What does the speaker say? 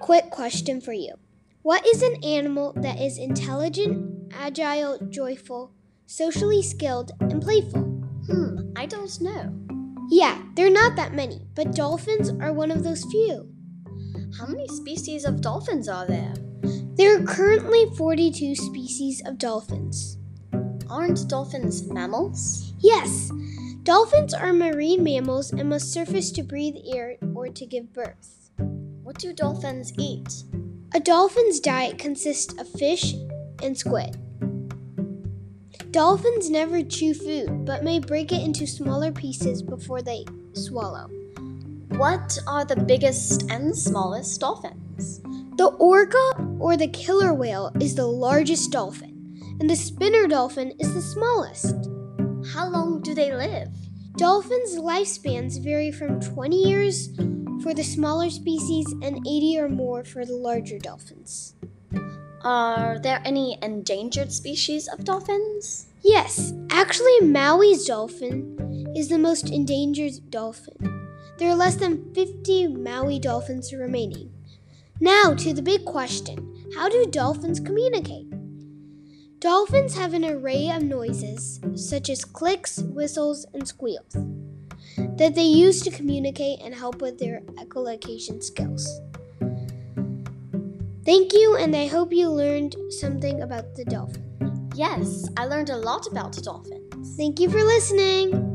quick question for you. What is an animal that is intelligent, agile, joyful, socially skilled, and playful? Hmm, I don't know. Yeah, there are not that many, but dolphins are one of those few. How many species of dolphins are there? There are currently 42 species of dolphins. Aren't dolphins mammals? Yes, dolphins are marine mammals and must surface to breathe air or to give birth. What do dolphins eat? A dolphin's diet consists of fish and squid. Dolphins never chew food, but may break it into smaller pieces before they swallow. What are the biggest and smallest dolphins? The orca or the killer whale is the largest dolphin, and the spinner dolphin is the smallest. How long do they live? Dolphins' lifespans vary from 20 years for the smaller species and 80 or more for the larger dolphins. Are there any endangered species of dolphins? Yes, actually, Maui's dolphin is the most endangered dolphin. There are less than 50 Maui dolphins remaining. Now to the big question how do dolphins communicate? Dolphins have an array of noises, such as clicks, whistles, and squeals, that they use to communicate and help with their echolocation skills. Thank you, and I hope you learned something about the dolphin. Yes, I learned a lot about dolphins. Thank you for listening.